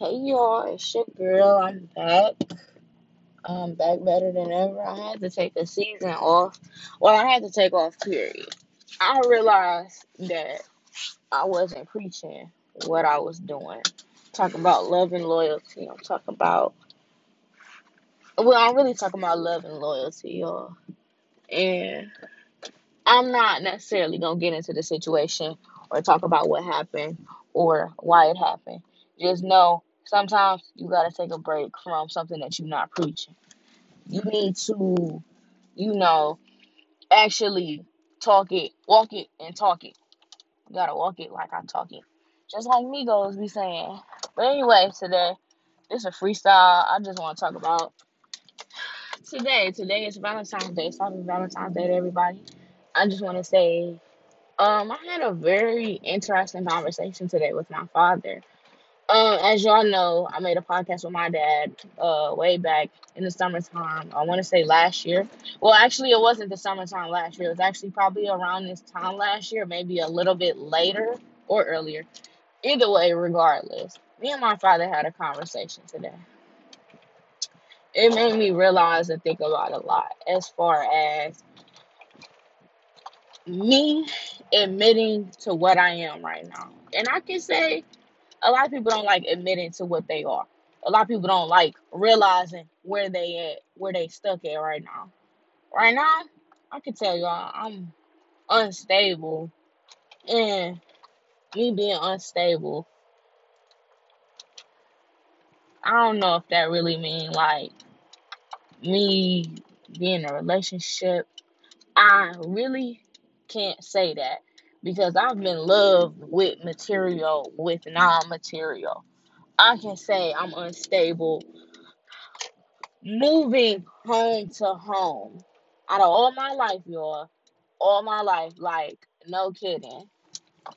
Hey y'all, it's your girl. I'm back. I'm back better than ever. I had to take a season off. Well, I had to take off, period. I realized that I wasn't preaching what I was doing. Talking about love and loyalty. I'm talking about, well, I'm really talking about love and loyalty, y'all. And I'm not necessarily going to get into the situation or talk about what happened or why it happened. Just know sometimes you got to take a break from something that you're not preaching. You need to, you know, actually talk it, walk it, and talk it. You gotta walk it like I talk it. Just like Migos be saying. But anyway, today, this is a freestyle. I just want to talk about today. Today is Valentine's Day. So happy Valentine's Day to everybody. I just want to say, um, I had a very interesting conversation today with my father. Um, as y'all know, I made a podcast with my dad uh way back in the summertime. I want to say last year. Well, actually, it wasn't the summertime last year. It was actually probably around this time last year, maybe a little bit later or earlier. Either way, regardless, me and my father had a conversation today. It made me realize and think about a lot as far as me admitting to what I am right now. And I can say a lot of people don't like admitting to what they are. A lot of people don't like realizing where they at, where they stuck at right now. Right now, I can tell y'all I'm unstable, and me being unstable, I don't know if that really mean like me being in a relationship. I really can't say that because I've been loved with material, with non-material. I can say I'm unstable moving home to home. Out of all my life, y'all, all my life, like no kidding.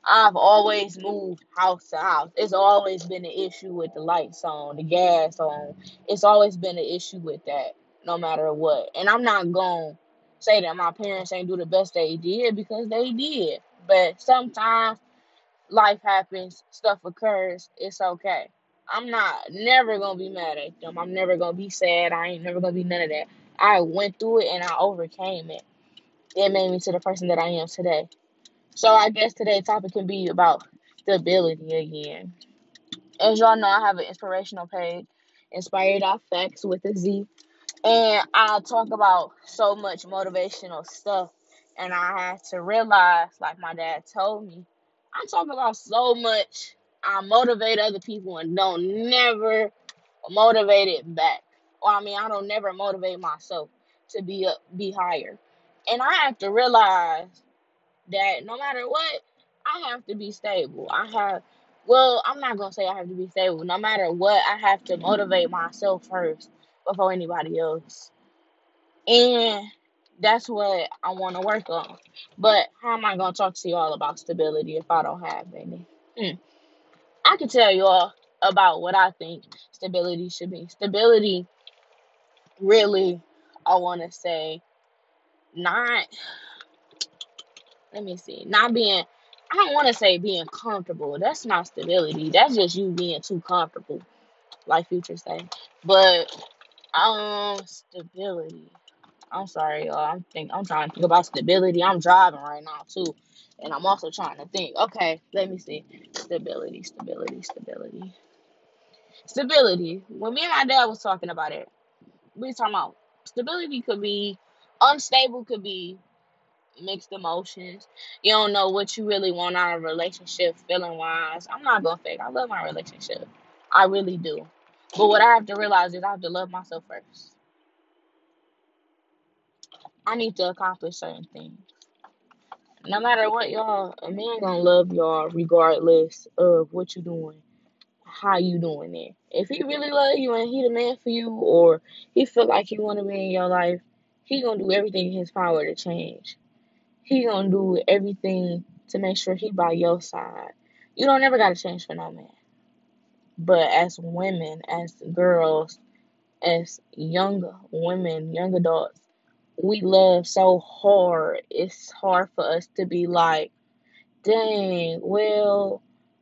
I've always moved house to house. It's always been an issue with the lights on, the gas on. It's always been an issue with that, no matter what. And I'm not going to say that my parents ain't do the best they did because they did. But sometimes life happens, stuff occurs, it's okay. I'm not never gonna be mad at them. I'm never gonna be sad. I ain't never gonna be none of that. I went through it and I overcame it. It made me to the person that I am today. So I guess today's topic can be about stability again. As y'all know, I have an inspirational page, Inspired Facts with a Z. And I talk about so much motivational stuff. And I had to realize, like my dad told me, I talk about so much. I motivate other people and don't never motivate it back. Or I mean, I don't never motivate myself to be up, be higher. And I have to realize that no matter what, I have to be stable. I have, well, I'm not gonna say I have to be stable. No matter what, I have to motivate myself first before anybody else. And that's what I want to work on. But how am I gonna talk to y'all about stability if I don't have any? Hmm. I can tell y'all about what I think stability should be. Stability, really, I want to say, not let me see, not being, I don't want to say being comfortable. That's not stability. That's just you being too comfortable, like Future say. But um, stability. I'm sorry, y'all. I'm think I'm trying to think about stability. I'm driving right now too, and I'm also trying to think. Okay, let me see. Stability, stability, stability, stability. When me and my dad was talking about it, we was talking about stability could be unstable, could be mixed emotions. You don't know what you really want out of a relationship, feeling wise. I'm not gonna fake. I love my relationship. I really do. But what I have to realize is I have to love myself first. I need to accomplish certain things. No matter what, y'all, a man gonna love y'all regardless of what you doing, how you doing it. If he really love you and he the man for you, or he feel like he want to be in your life, he gonna do everything in his power to change. He gonna do everything to make sure he by your side. You don't never gotta change for no man. But as women, as girls, as young women, young adults, we love so hard. It's hard for us to be like, dang, well,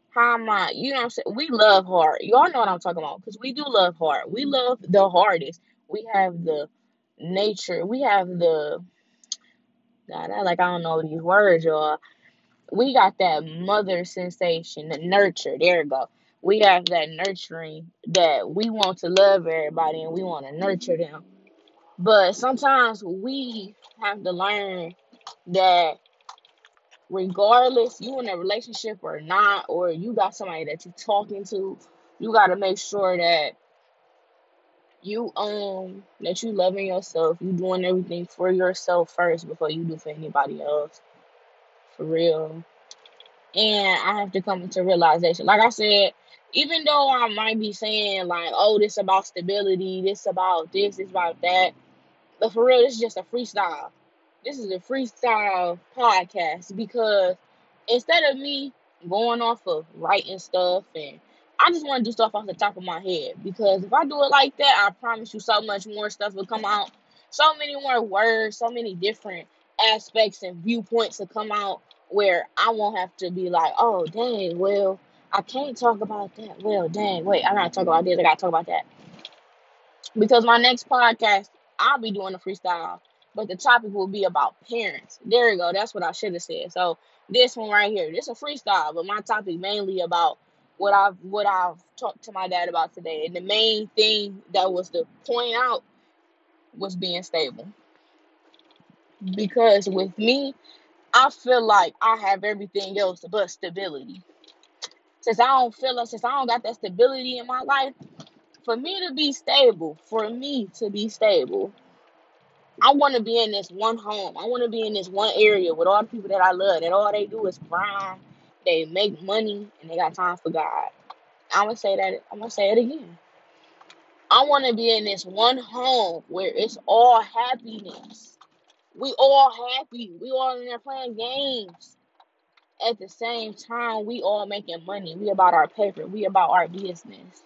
how am I? You know what I'm saying? We love hard. Y'all know what I'm talking about because we do love hard. We love the hardest. We have the nature. We have the God, I like I don't know these words, y'all. We got that mother sensation, the nurture. There we go. We have that nurturing that we want to love everybody and we want to nurture them. But sometimes we have to learn that regardless you in a relationship or not, or you got somebody that you're talking to, you got to make sure that you um that you loving yourself, you doing everything for yourself first before you do for anybody else. For real. And I have to come into realization. Like I said, even though I might be saying like, oh, this about stability, this about this, this about that, but for real, this is just a freestyle. This is a freestyle podcast because instead of me going off of writing stuff and I just want to do stuff off the top of my head because if I do it like that, I promise you so much more stuff will come out. So many more words, so many different aspects and viewpoints will come out where I won't have to be like, oh, dang, well, I can't talk about that. Well, dang, wait, I gotta talk about this, I gotta talk about that. Because my next podcast, I'll be doing a freestyle, but the topic will be about parents. There you go. That's what I should have said. So this one right here, this is a freestyle, but my topic mainly about what I've what I've talked to my dad about today. And the main thing that was to point out was being stable. Because with me, I feel like I have everything else but stability. Since I don't feel like since I don't got that stability in my life, for me to be stable, for me to be stable, I want to be in this one home. I want to be in this one area with all the people that I love. That all they do is grind, they make money, and they got time for God. I'm gonna say that. I'm gonna say it again. I want to be in this one home where it's all happiness. We all happy. We all in there playing games. At the same time, we all making money. We about our paper. We about our business.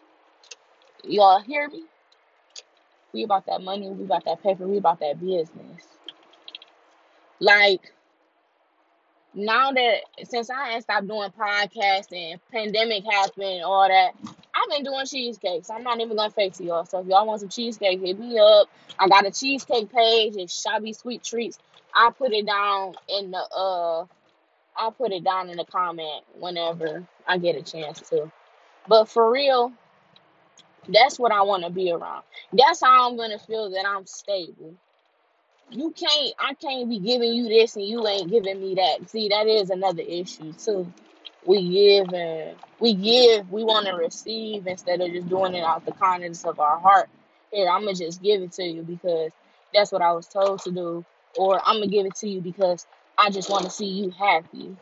Y'all hear me? We about that money. We about that paper. We about that business. Like now that since I ain't stopped doing podcasts and pandemic happened, all that, I've been doing cheesecakes. I'm not even gonna fake to y'all. So if y'all want some cheesecake, hit me up. I got a cheesecake page. It's Shabby Sweet Treats. I'll put it down in the uh I'll put it down in the comment whenever I get a chance to. But for real, that's what I want to be around. That's how I'm gonna feel that I'm stable. You can't, I can't be giving you this and you ain't giving me that. See, that is another issue too. We give and we give, we want to receive instead of just doing it out the kindness of our heart. Here, I'm gonna just give it to you because that's what I was told to do, or I'm gonna give it to you because I just want to see you happy.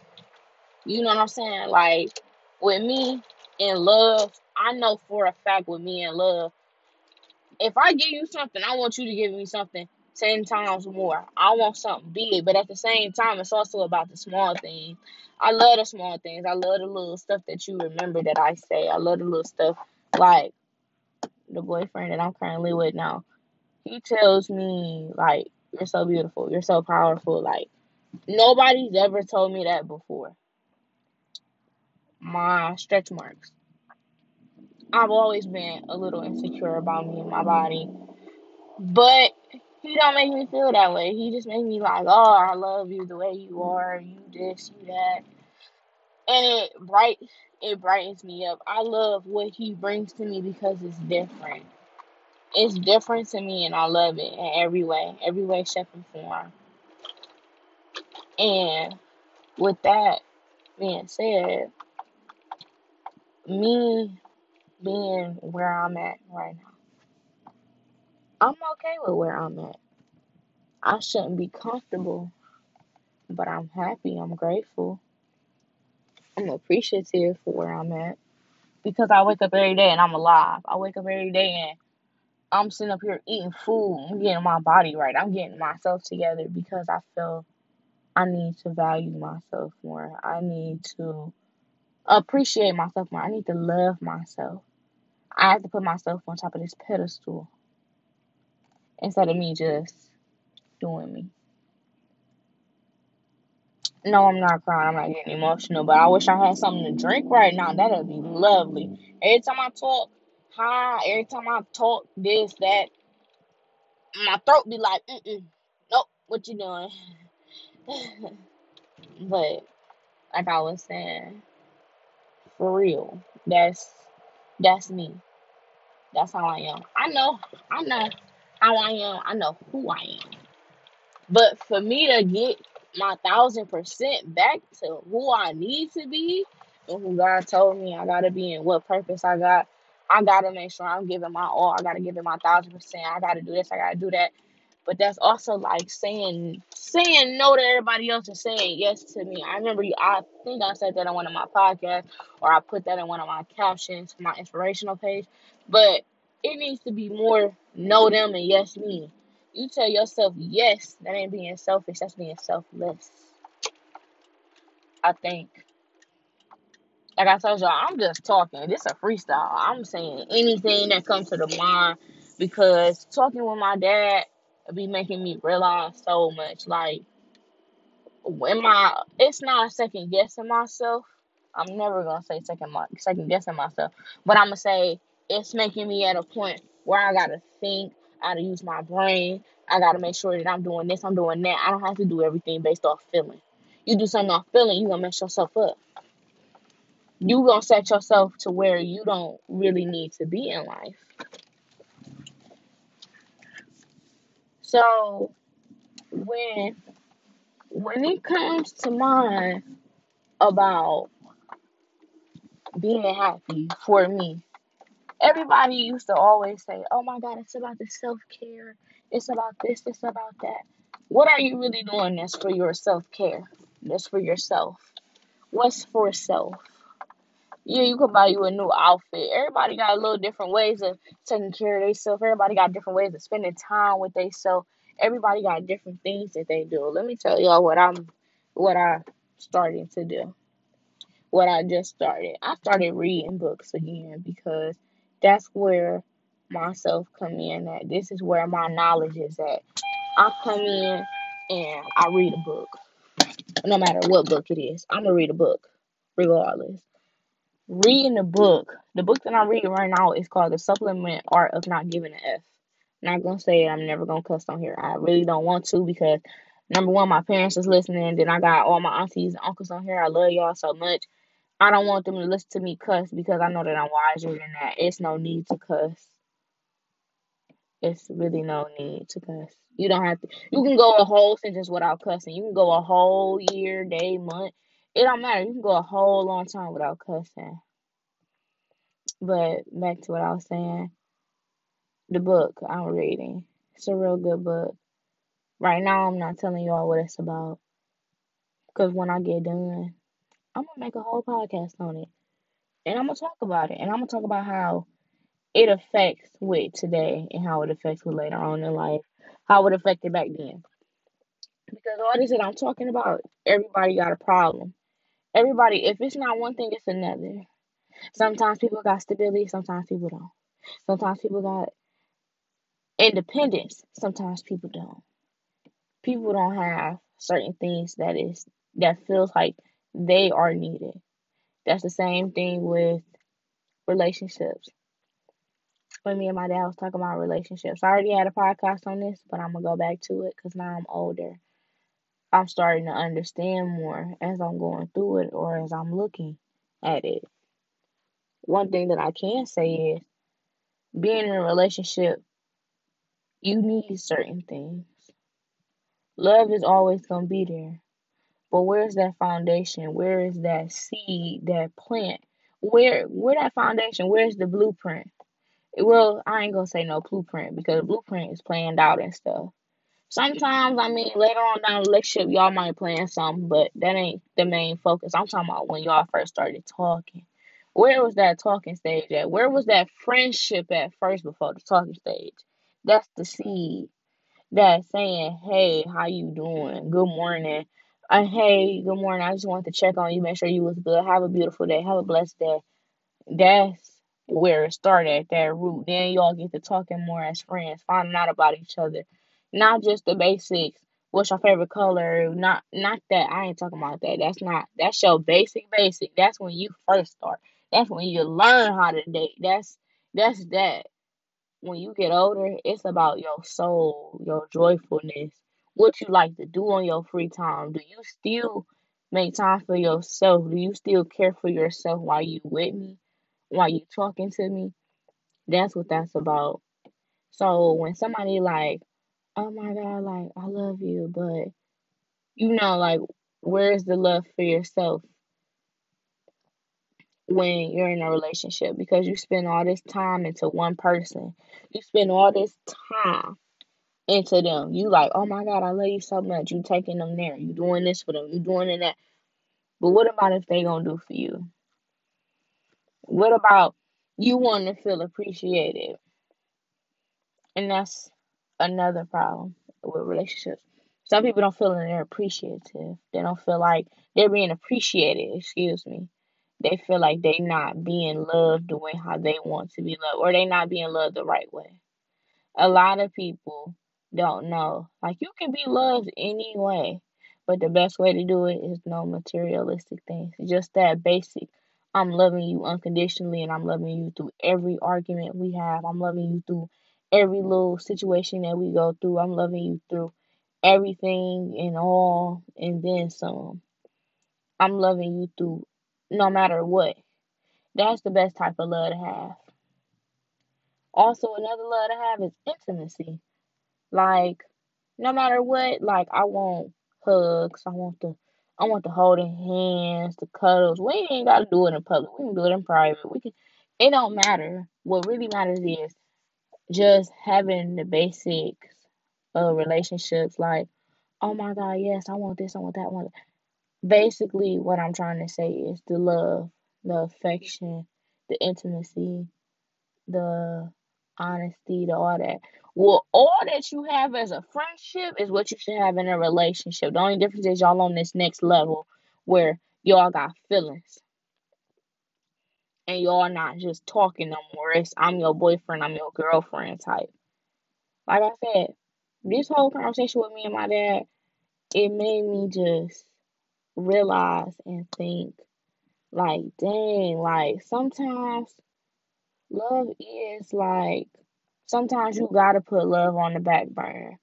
You know what I'm saying? Like with me in love, I know for a fact with me in love, if I give you something, I want you to give me something 10 times more. I want something big, but at the same time, it's also about the small things. I love the small things. I love the little stuff that you remember that I say. I love the little stuff like the boyfriend that I'm currently with now. He tells me, like, you're so beautiful. You're so powerful. Like, nobody's ever told me that before. My stretch marks. I've always been a little insecure about me and my body. But he don't make me feel that way. He just make me like, oh, I love you the way you are, you this, you that. And it bright it brightens me up. I love what he brings to me because it's different. It's different to me and I love it in every way. Every way, shape, and form. And with that being said, me being where I'm at right now, I'm okay with where I'm at. I shouldn't be comfortable, but I'm happy. I'm grateful. I'm appreciative for where I'm at because I wake up every day and I'm alive. I wake up every day and I'm sitting up here eating food. I'm getting my body right. I'm getting myself together because I feel I need to value myself more. I need to appreciate myself more. I need to love myself. I have to put myself on top of this pedestal instead of me just doing me. No, I'm not crying. I'm not getting emotional, but I wish I had something to drink right now. That'd be lovely. Every time I talk, hi. Every time I talk, this, that, my throat be like, mm nope, what you doing? but like I was saying, for real, that's that's me. That's how I am. I know, I know how I am. I know who I am. But for me to get my thousand percent back to who I need to be and who God told me I gotta be and what purpose I got, I gotta make sure I'm giving my all. I gotta give it my thousand percent. I gotta do this. I gotta do that. But that's also like saying saying no to everybody else and saying yes to me. I remember you. I think I said that on one of my podcasts, or I put that in one of my captions my inspirational page. But it needs to be more no them and yes me. You tell yourself yes, that ain't being selfish, that's being selfless. I think. Like I told y'all, I'm just talking. This is a freestyle. I'm saying anything that comes to the mind because talking with my dad be making me realize so much. Like when my it's not second guessing myself. I'm never gonna say second my second guessing myself, but I'm gonna say it's making me at a point where I gotta think, I gotta use my brain, I gotta make sure that I'm doing this, I'm doing that. I don't have to do everything based off feeling. You do something off feeling, you gonna mess yourself up. You gonna set yourself to where you don't really need to be in life. So when when it comes to mind about being happy for me. Everybody used to always say, Oh my God, it's about the self care. It's about this, it's about that. What are you really doing that's for your self care? That's for yourself. What's for self? Yeah, you could buy you a new outfit. Everybody got a little different ways of taking care of themselves. Everybody got different ways of spending time with themselves. Everybody got different things that they do. Let me tell y'all what I'm what I starting to do what I just started. I started reading books again because that's where myself come in at. This is where my knowledge is at. I come in and I read a book. No matter what book it is, I'm gonna read a book regardless. Reading the book, the book that I'm reading right now is called The Supplement Art of Not Giving an F. Not gonna say I'm never gonna cuss on here. I really don't want to because number one, my parents is listening, then I got all my aunties and uncles on here. I love y'all so much. I don't want them to listen to me cuss because I know that I'm wiser than that. It's no need to cuss. It's really no need to cuss. You don't have to. You can go a whole sentence without cussing. You can go a whole year, day, month. It don't matter. You can go a whole long time without cussing. But back to what I was saying. The book I'm reading. It's a real good book. Right now, I'm not telling y'all what it's about. Because when I get done, I'm to make a whole podcast on it. And I'm to talk about it. And I'm to talk about how it affects with today and how it affects with later on in life. How it affected back then. Because all this that I'm talking about, everybody got a problem. Everybody, if it's not one thing, it's another. Sometimes people got stability, sometimes people don't. Sometimes people got independence, sometimes people don't. People don't have certain things that is that feels like they are needed. That's the same thing with relationships. When me and my dad was talking about relationships, I already had a podcast on this, but I'm gonna go back to it because now I'm older. I'm starting to understand more as I'm going through it or as I'm looking at it. One thing that I can say is being in a relationship, you need certain things. Love is always going to be there. But where's that foundation? Where is that seed, that plant? Where where that foundation? Where's the blueprint? Well, I ain't gonna say no blueprint because blueprint is planned out and stuff. Sometimes, I mean, later on down the relationship, y'all might plan something, but that ain't the main focus. I'm talking about when y'all first started talking. Where was that talking stage at? Where was that friendship at first before the talking stage? That's the seed. That's saying, hey, how you doing? Good morning. Uh, hey, good morning. I just wanted to check on you, make sure you was good. Have a beautiful day. Have a blessed day. That's where it started at that root. Then y'all get to talking more as friends, finding out about each other. Not just the basics, what's your favorite color? Not not that I ain't talking about that. That's not that's your basic basic. That's when you first start. That's when you learn how to date. That's that's that. When you get older, it's about your soul, your joyfulness, what you like to do on your free time. Do you still make time for yourself? Do you still care for yourself while you with me? While you talking to me? That's what that's about. So when somebody like, oh my God, like I love you, but you know, like where's the love for yourself when you're in a relationship? Because you spend all this time into one person. You spend all this time into them. You like, oh my God, I love you so much. You taking them there. You doing this for them. You doing that. But what about if they gonna do for you? What about you want to feel appreciated? And that's another problem with relationships. Some people don't feel that they're appreciative. They don't feel like they're being appreciated, excuse me. They feel like they're not being loved the way how they want to be loved, or they're not being loved the right way. A lot of people don't know. Like you can be loved anyway, but the best way to do it is no materialistic things. Just that basic. I'm loving you unconditionally and I'm loving you through every argument we have. I'm loving you through every little situation that we go through. I'm loving you through everything and all and then some. I'm loving you through no matter what. That's the best type of love to have. Also, another love to have is intimacy. Like, no matter what, like I want hugs. I want the I want the holding hands, the cuddles. We ain't gotta do it in public. We can do it in private. We can it don't matter. What really matters is just having the basics of relationships like, oh my god, yes, I want this, I want that, I want. Basically what I'm trying to say is the love, the affection, the intimacy, the honesty, the all that. Well, all that you have as a friendship is what you should have in a relationship. The only difference is y'all on this next level where y'all got feelings. And y'all not just talking no more. It's I'm your boyfriend, I'm your girlfriend type. Like I said, this whole conversation with me and my dad, it made me just realize and think, like, dang, like sometimes love is like sometimes you gotta put love on the back burner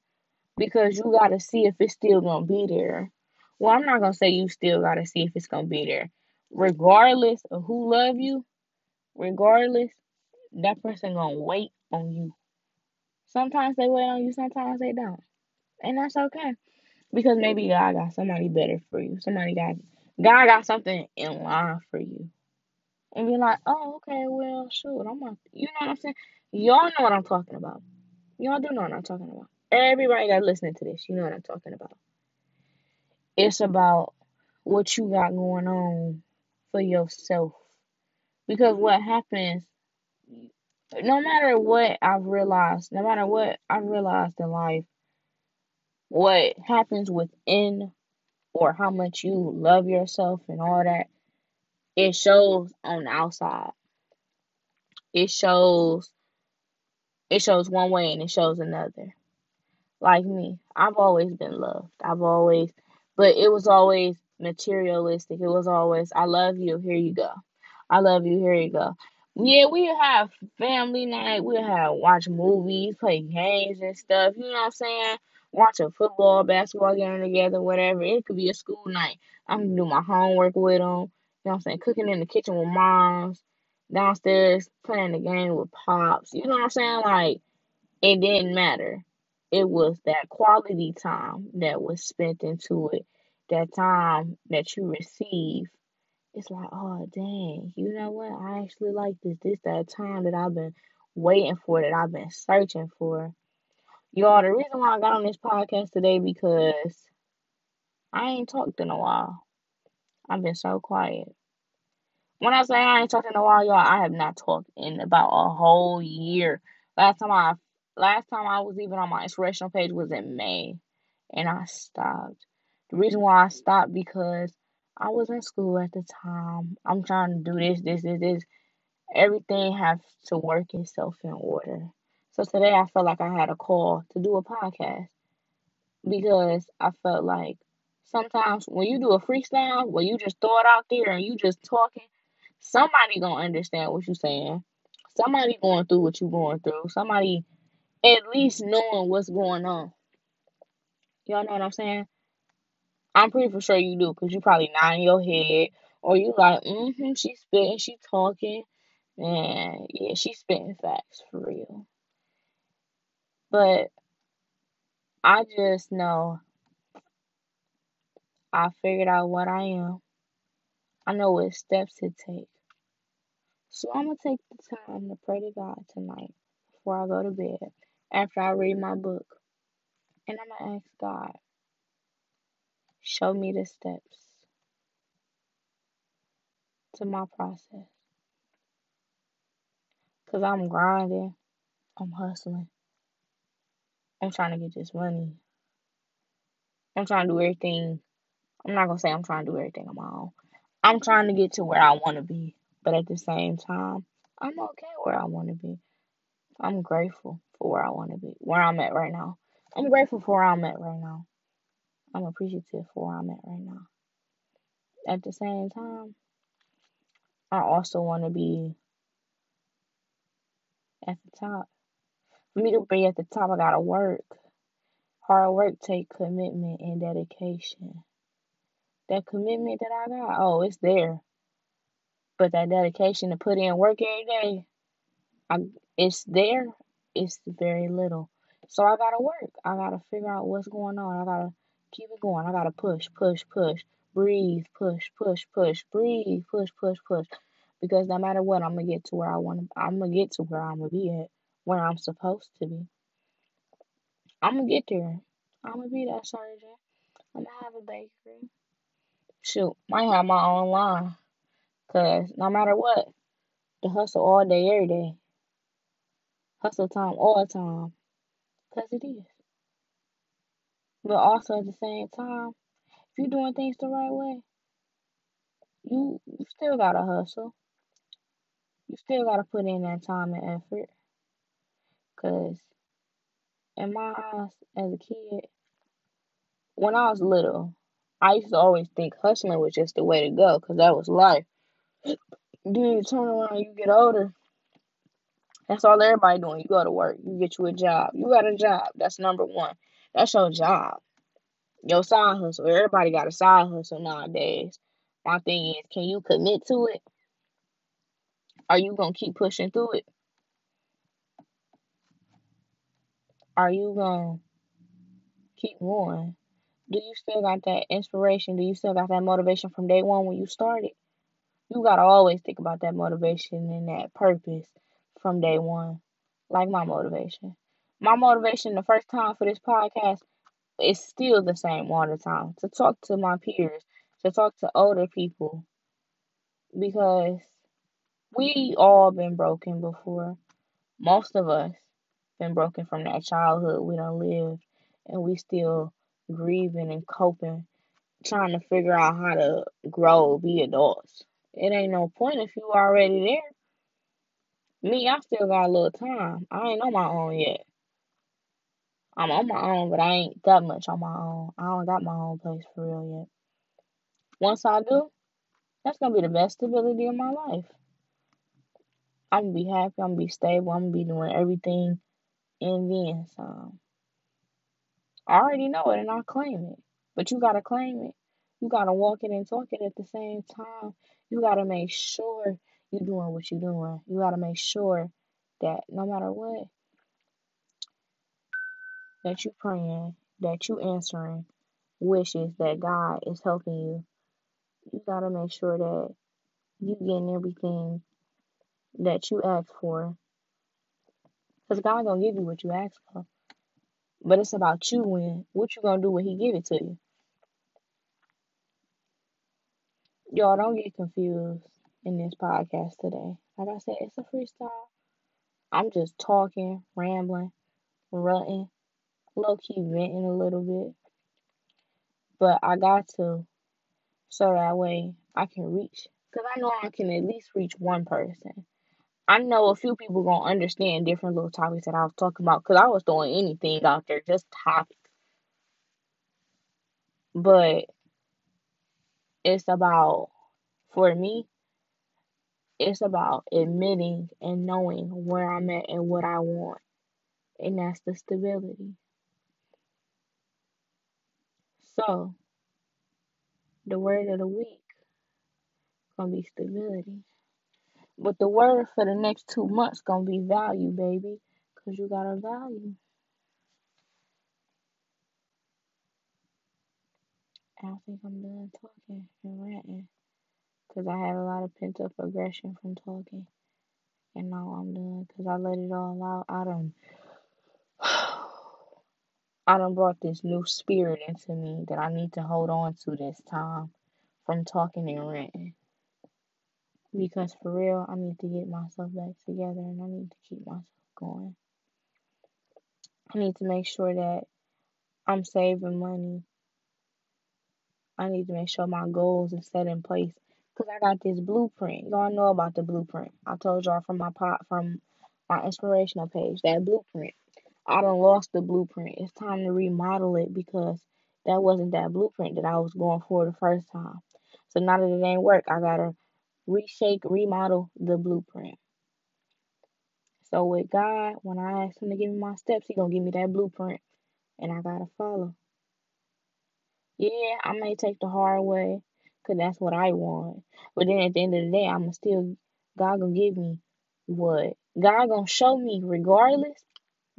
because you gotta see if it's still gonna be there. Well, I'm not gonna say you still gotta see if it's gonna be there. Regardless of who love you, regardless, that person gonna wait on you. Sometimes they wait on you, sometimes they don't. And that's okay. Because maybe God got somebody better for you. Somebody got God got something in line for you and be like, oh, okay, well, shoot, I'm not, you know what I'm saying? Y'all know what I'm talking about. Y'all do know what I'm talking about. Everybody that's listening to this, you know what I'm talking about. It's about what you got going on for yourself. Because what happens, no matter what I've realized, no matter what I've realized in life, what happens within or how much you love yourself and all that, it shows on the outside. It shows it shows one way and it shows another. Like me, I've always been loved. I've always but it was always materialistic. It was always I love you, here you go. I love you, here you go. Yeah, we have family night, we have watch movies, play games and stuff, you know what I'm saying? Watch a football, basketball game together, whatever. It could be a school night. I'm gonna do my homework with them You know what I'm saying? Cooking in the kitchen with moms, downstairs playing the game with pops. You know what I'm saying? Like, it didn't matter. It was that quality time that was spent into it, that time that you receive. It's like, oh, dang, you know what? I actually like this. This that time that I've been waiting for, that I've been searching for. Y'all, the reason why I got on this podcast today because I ain't talked in a while. I've been so quiet. When I say I ain't talked in a while, y'all, I have not talked in about a whole year. Last time I last time I was even on my inspirational page was in May, and I stopped. The reason why I stopped because I was in school at the time. I'm trying to do this, this, this, this. Everything has to work itself in order. So today I felt like I had a call to do a podcast. because I felt like sometimes when you do a freestyle where you just throw it out there and you just talking, somebody gonna understand what you're saying. Somebody going through what you're going through. Somebody at least knowing what's going on. Y'all know what I'm saying? I'm pretty for sure you do, cause you probably nodding your head, or you like, mm-hmm, she spitting, she talking, and yeah, she spitting facts for real. But I just know I figured out what I am. I know what steps to take. So I'm gonna take the time to pray to God tonight before I go to bed, after I read my book. And I'm gonna ask God, show me the steps to my process. Cause I'm grinding, I'm hustling, I'm trying to get this money. I'm trying to do everything. I'm not gonna say I'm trying to do everything on my own. I'm trying to get to where I wanna be. But at the same time, I'm okay where I wanna be. I'm grateful for where I wanna be, where I'm at right now. I'm grateful for where I'm at right now. I'm appreciative for where I'm at right now. At the same time, I also want to be at the top. For me to be at the top, I gotta work. Hard work take commitment and dedication. That commitment that I got, oh, it's there. But that dedication to put in work every day, I, it's there. It's very little. So I gotta work. I gotta figure out what's going on. I gotta keep it going. I gotta push, push, push, breathe, push, push, push, breathe, push, push, push. Because no matter what, I'm gonna get to where I want to. I'm gonna get to where I'm gonna be at, where I'm supposed to be. I'm gonna get there. I'm gonna be that surgeon. I'm gonna have a bakery. Shoot, might have my own line. Cause no matter what, the hustle all day, every day. Hustle time all the time. Cause it is. But also at the same time, if you're doing things the right way, you you still gotta hustle. You still gotta put in that time and effort. Cause in my eyes, as a kid, when I was little, I used to always think hustling was just the way to go, cause that was life. Then you turn around, you get older. That's all everybody doing. You go to work, you get you a job. You got a job. That's number one. That's your job. Your side hustle. Everybody got a side hustle nowadays. My thing is, can you commit to it? Are you gonna keep pushing through it? Are you gonna keep going? Do you still got that inspiration? Do you still got that motivation from day one when you started? You gotta always think about that motivation and that purpose from day one. Like my motivation. My motivation the first time for this podcast is still the same all the time. To talk to my peers, to talk to older people. Because we all been broken before. Most of us been broken from that childhood we don't live, and we still grieving and coping, trying to figure out how to grow, be adults. It ain't no point if you already there. Me, I still got a little time. I ain't on my own yet. I'm on my own, but I ain't that much on my own. I don't got my own place for real yet. Once I do, that's gonna be the best stability of my life. I'm gonna be happy, I'm gonna be stable, I'm gonna be doing everything and then some. I already know it and I claim it. But you gotta claim it. You gotta walk it and talk it at the same time. You gotta make sure you're doing what you're doing. You gotta make sure that no matter what, that you praying, that you answering wishes, that God is helping you. You gotta make sure that you getting everything that you ask for. Because God gonna give you what you ask for. But it's about you when what you gonna do when he give it to you. Y'all don't get confused in this podcast today. Like I said, it's a freestyle. I'm just talking, rambling, running, low key venting a little bit. But I got to so that way I can reach. Because I know I can at least reach one person. I know a few people gonna understand different little topics that I was talking about. Because I was throwing anything out there, just topics. But it's about, for me, it's about admitting and knowing where I'm at and what I want. And that's the stability. So, the word of the week gonna be stability. But the word for the next two months gonna be value, baby. Cause you got a value. I think I'm done talking and ranting. Because I had a lot of pent up aggression from talking. And now I'm done. Because I let it all out. I done, I done brought this new spirit into me that I need to hold on to this time from talking and ranting. Because for real, I need to get myself back together and I need to keep myself going. I need to make sure that I'm saving money I need to make sure my goals are set in place because I got this blueprint. Y'all know about the blueprint. I told y'all from my pot from my inspirational page that blueprint. I done lost the blueprint. It's time to remodel it because that wasn't that blueprint that I was going for the first time. So now that it ain't work, I gotta reshake, remodel the blueprint. So with God, when I ask Him to give me my steps, He gonna give me that blueprint, and I gotta follow. Yeah, I may take the hard way because that's what I want. But then at the end of the day, I'm gonna still, God gonna give me what? God gonna show me regardless.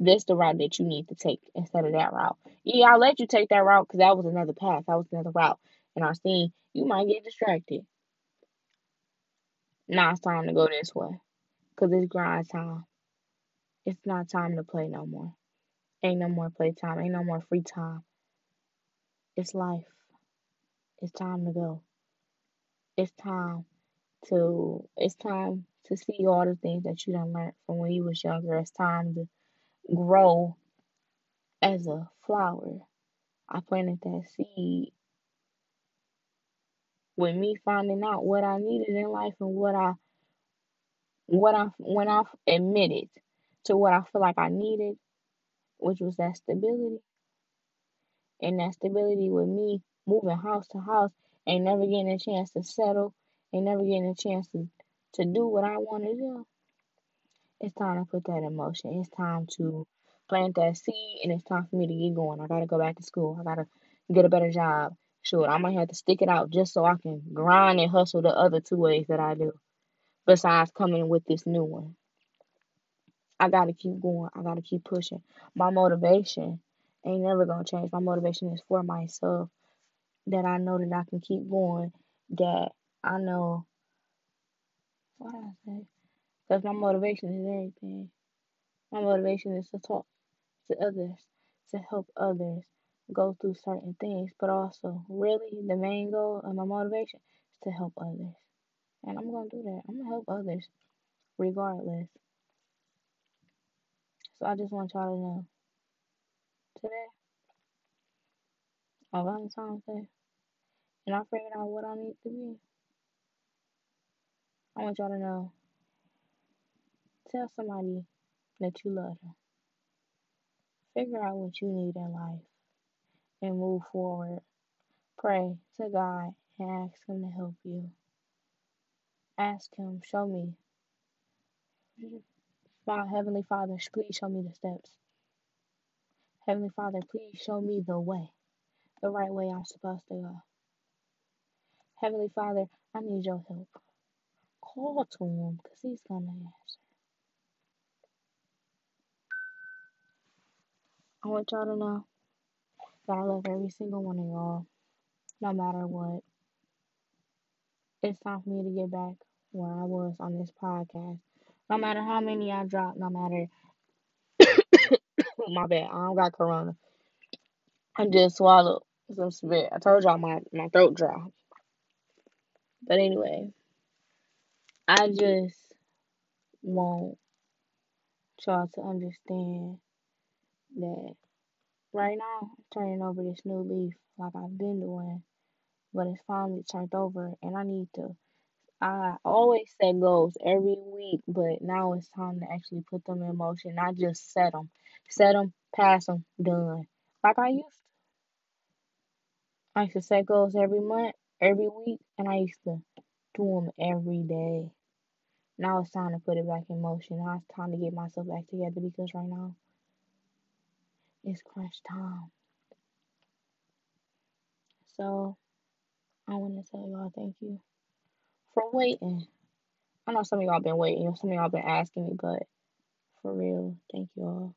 This the route that you need to take instead of that route. Yeah, I'll let you take that route because that was another path. That was another route. And I seen you might get distracted. Now it's time to go this way. Because it's grind time. It's not time to play no more. Ain't no more play time. Ain't no more free time. It's life. It's time to go. It's time to it's time to see all the things that you done learned from when you was younger. It's time to grow as a flower. I planted that seed with me finding out what I needed in life and what I what I when I admitted to what I feel like I needed, which was that stability. And that stability with me moving house to house and never getting a chance to settle, and never getting a chance to, to do what I want to do. It's time to put that in motion. It's time to plant that seed and it's time for me to get going. I gotta go back to school. I gotta get a better job. Sure, I might have to stick it out just so I can grind and hustle the other two ways that I do. Besides coming with this new one. I gotta keep going. I gotta keep pushing. My motivation ain't never gonna change. My motivation is for myself. That I know that I can keep going. That I know what I say. Because my motivation is everything. My motivation is to talk to others, to help others go through certain things, but also, really, the main goal of my motivation is to help others. And I'm going to do that. I'm going to help others regardless. So I just want y'all to know today, on Valentine's Day, and I figured out what I need to be. I want y'all to know tell somebody that you love them. Figure out what you need in life and move forward. Pray to God and ask Him to help you. Ask Him, show me. My Heavenly Father, please show me the steps. Heavenly Father, please show me the way, the right way I'm supposed to go. Heavenly Father, I need your help. Call to Him because He's going to answer. I want y'all to know that I love every single one of y'all, no matter what. It's time for me to get back where I was on this podcast. No matter how many I drop, no matter. my bad, I don't got corona. I just swallowed some spit. I told y'all my, my throat dry. But anyway, I just want y'all to understand that right now I'm turning over this new leaf like I've been doing, but it's finally turned over and I need to. I always set goals every week, but now it's time to actually put them in motion, not just set them. Set them, pass them, done. Like I used to. I used to set goals every month, every week, and I used to do them every day. Now it's time to put it back in motion. Now it's time to get myself back together because right now it's crunch time. So I want to tell y'all thank you for waiting. I know some of y'all been waiting. Some of y'all been asking me, but for real, thank y'all.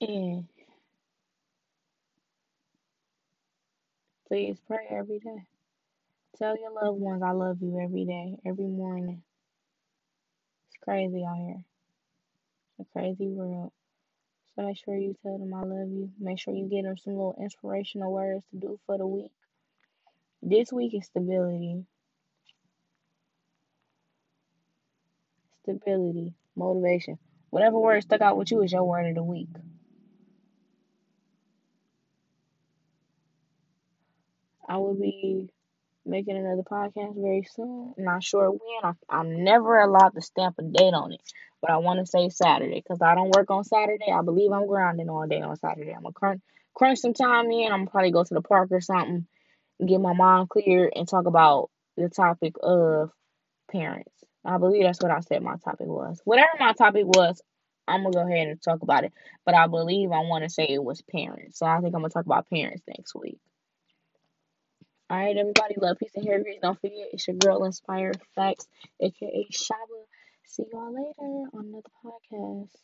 And please pray every day. Tell your loved ones I love you every day, every morning. It's crazy out here. It's a crazy world. Make sure you tell them I love you. Make sure you get them some little inspirational words to do for the week. This week is stability. Stability, motivation. Whatever word stuck out with you is your word of the week. I will be making another podcast very soon. Not sure when. I, I'm never allowed to stamp a date on it, but I want to say Saturday because I don't work on Saturday. I believe I'm grounding all day on Saturday. I'm gonna crunch, crunch some time in. I'm probably go to the park or something, get my mind clear, and talk about the topic of parents. I believe that's what I said my topic was. Whatever my topic was, I'm gonna go ahead and talk about it. But I believe I want to say it was parents. So I think I'm gonna talk about parents next week. All right, everybody. Love, peace, and hair grease. Don't forget, it's your girl, Inspired Facts, aka Shaba. See y'all later on another podcast.